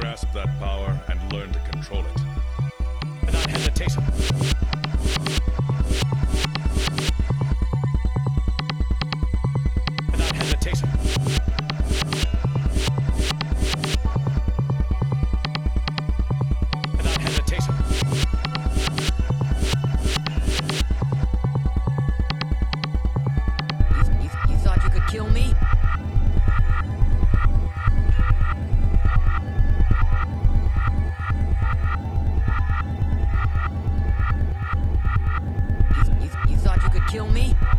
grasp that power and learn to control it. Without hesitation. kill me?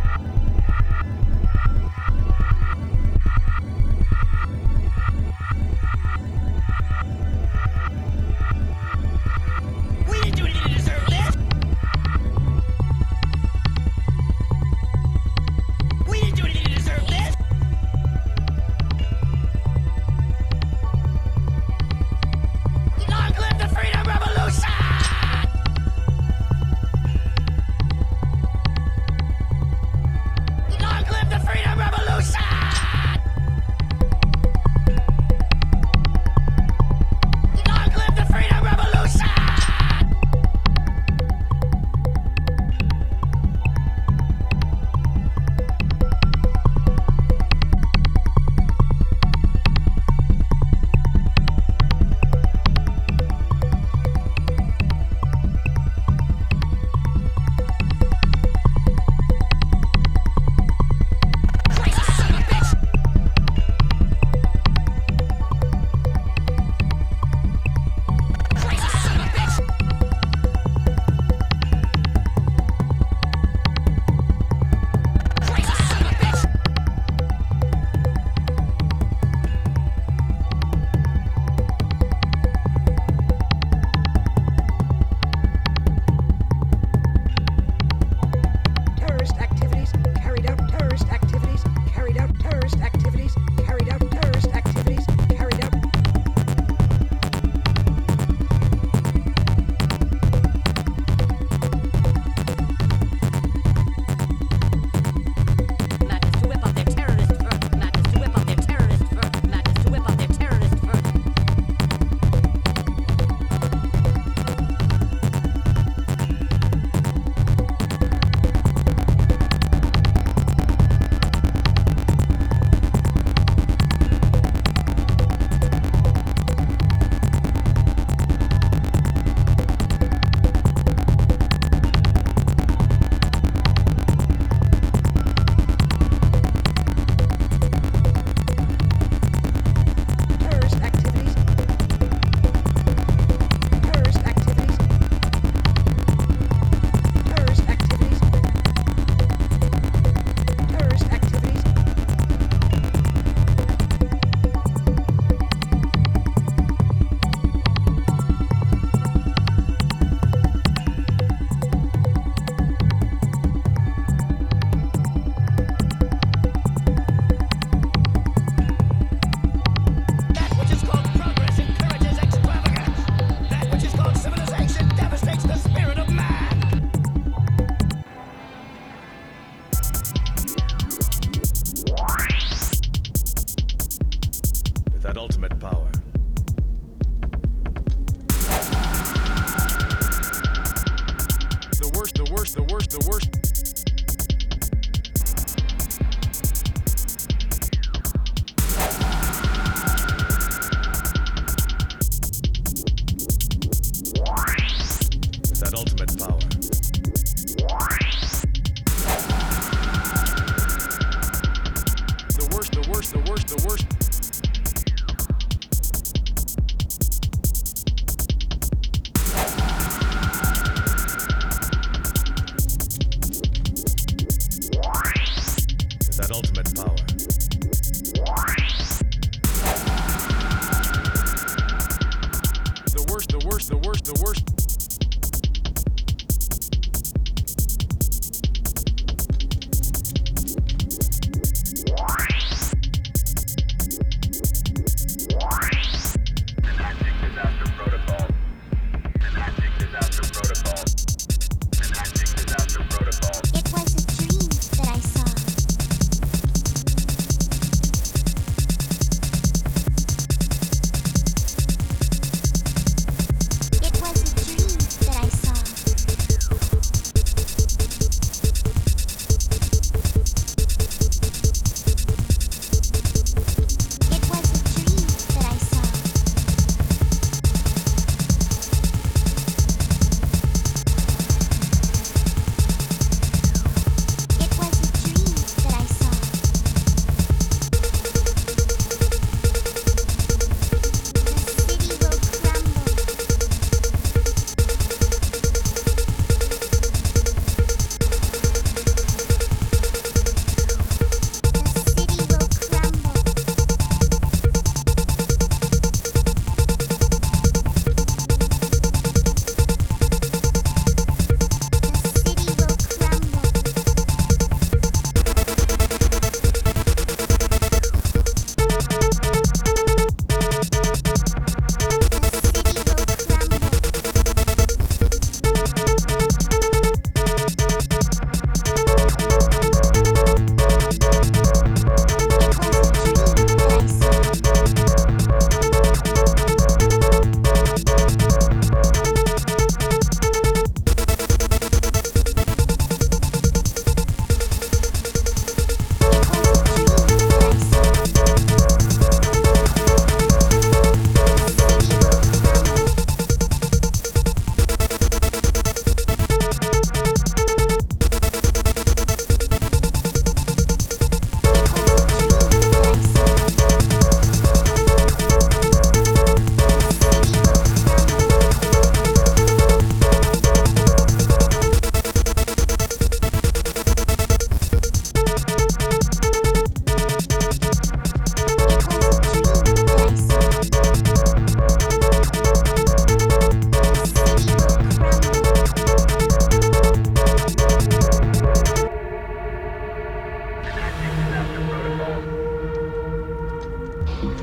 Thank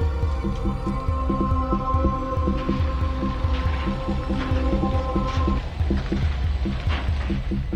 you.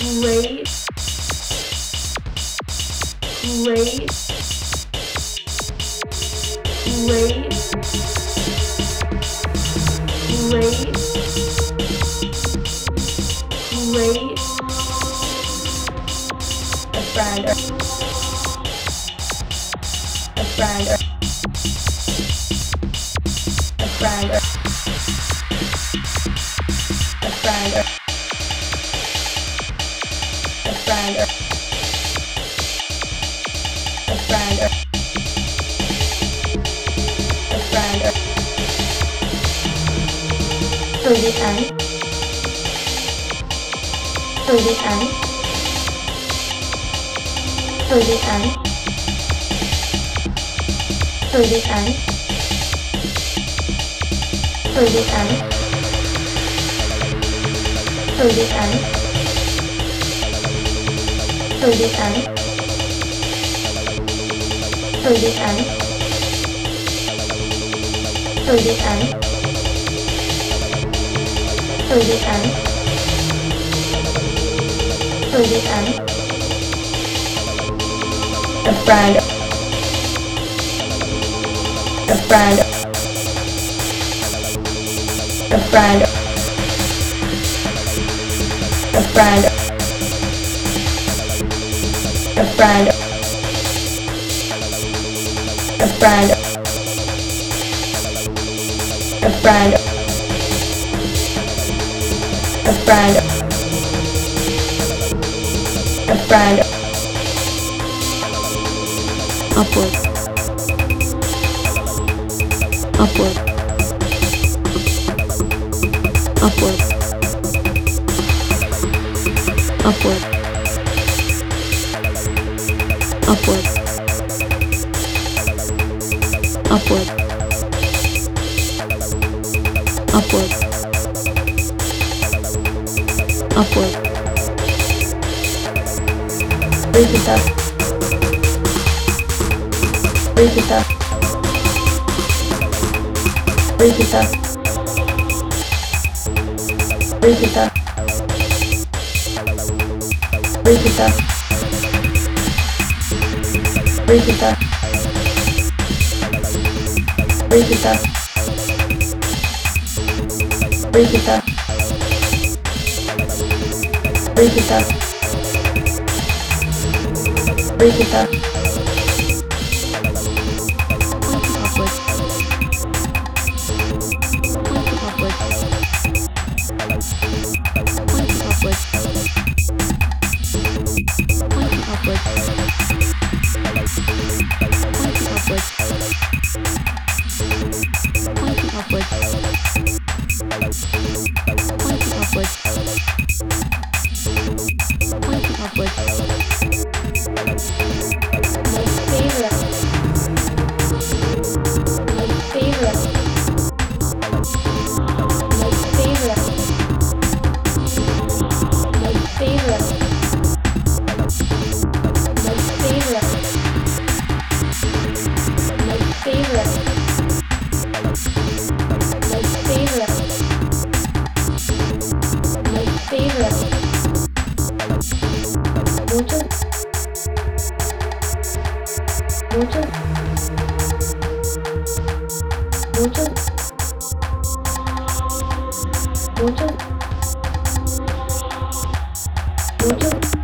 great, great, great, great, great, a friend, a friend, to the end, to the end, to the end, to the end, to the end, to the end to the end, for the end, for the end, তৈরি an তৈরি an A friend. A friend. A friend. A friend. A friend. A friend. A friend. friend, a friend, upward, upward, upward, upward, upward, upward, upward. upward. Upward. break it up, break it up, break it up, break it up, break it up, break it up, break it up, break it up, break it up, break it up. with 뭐 요즘 요즘 뭐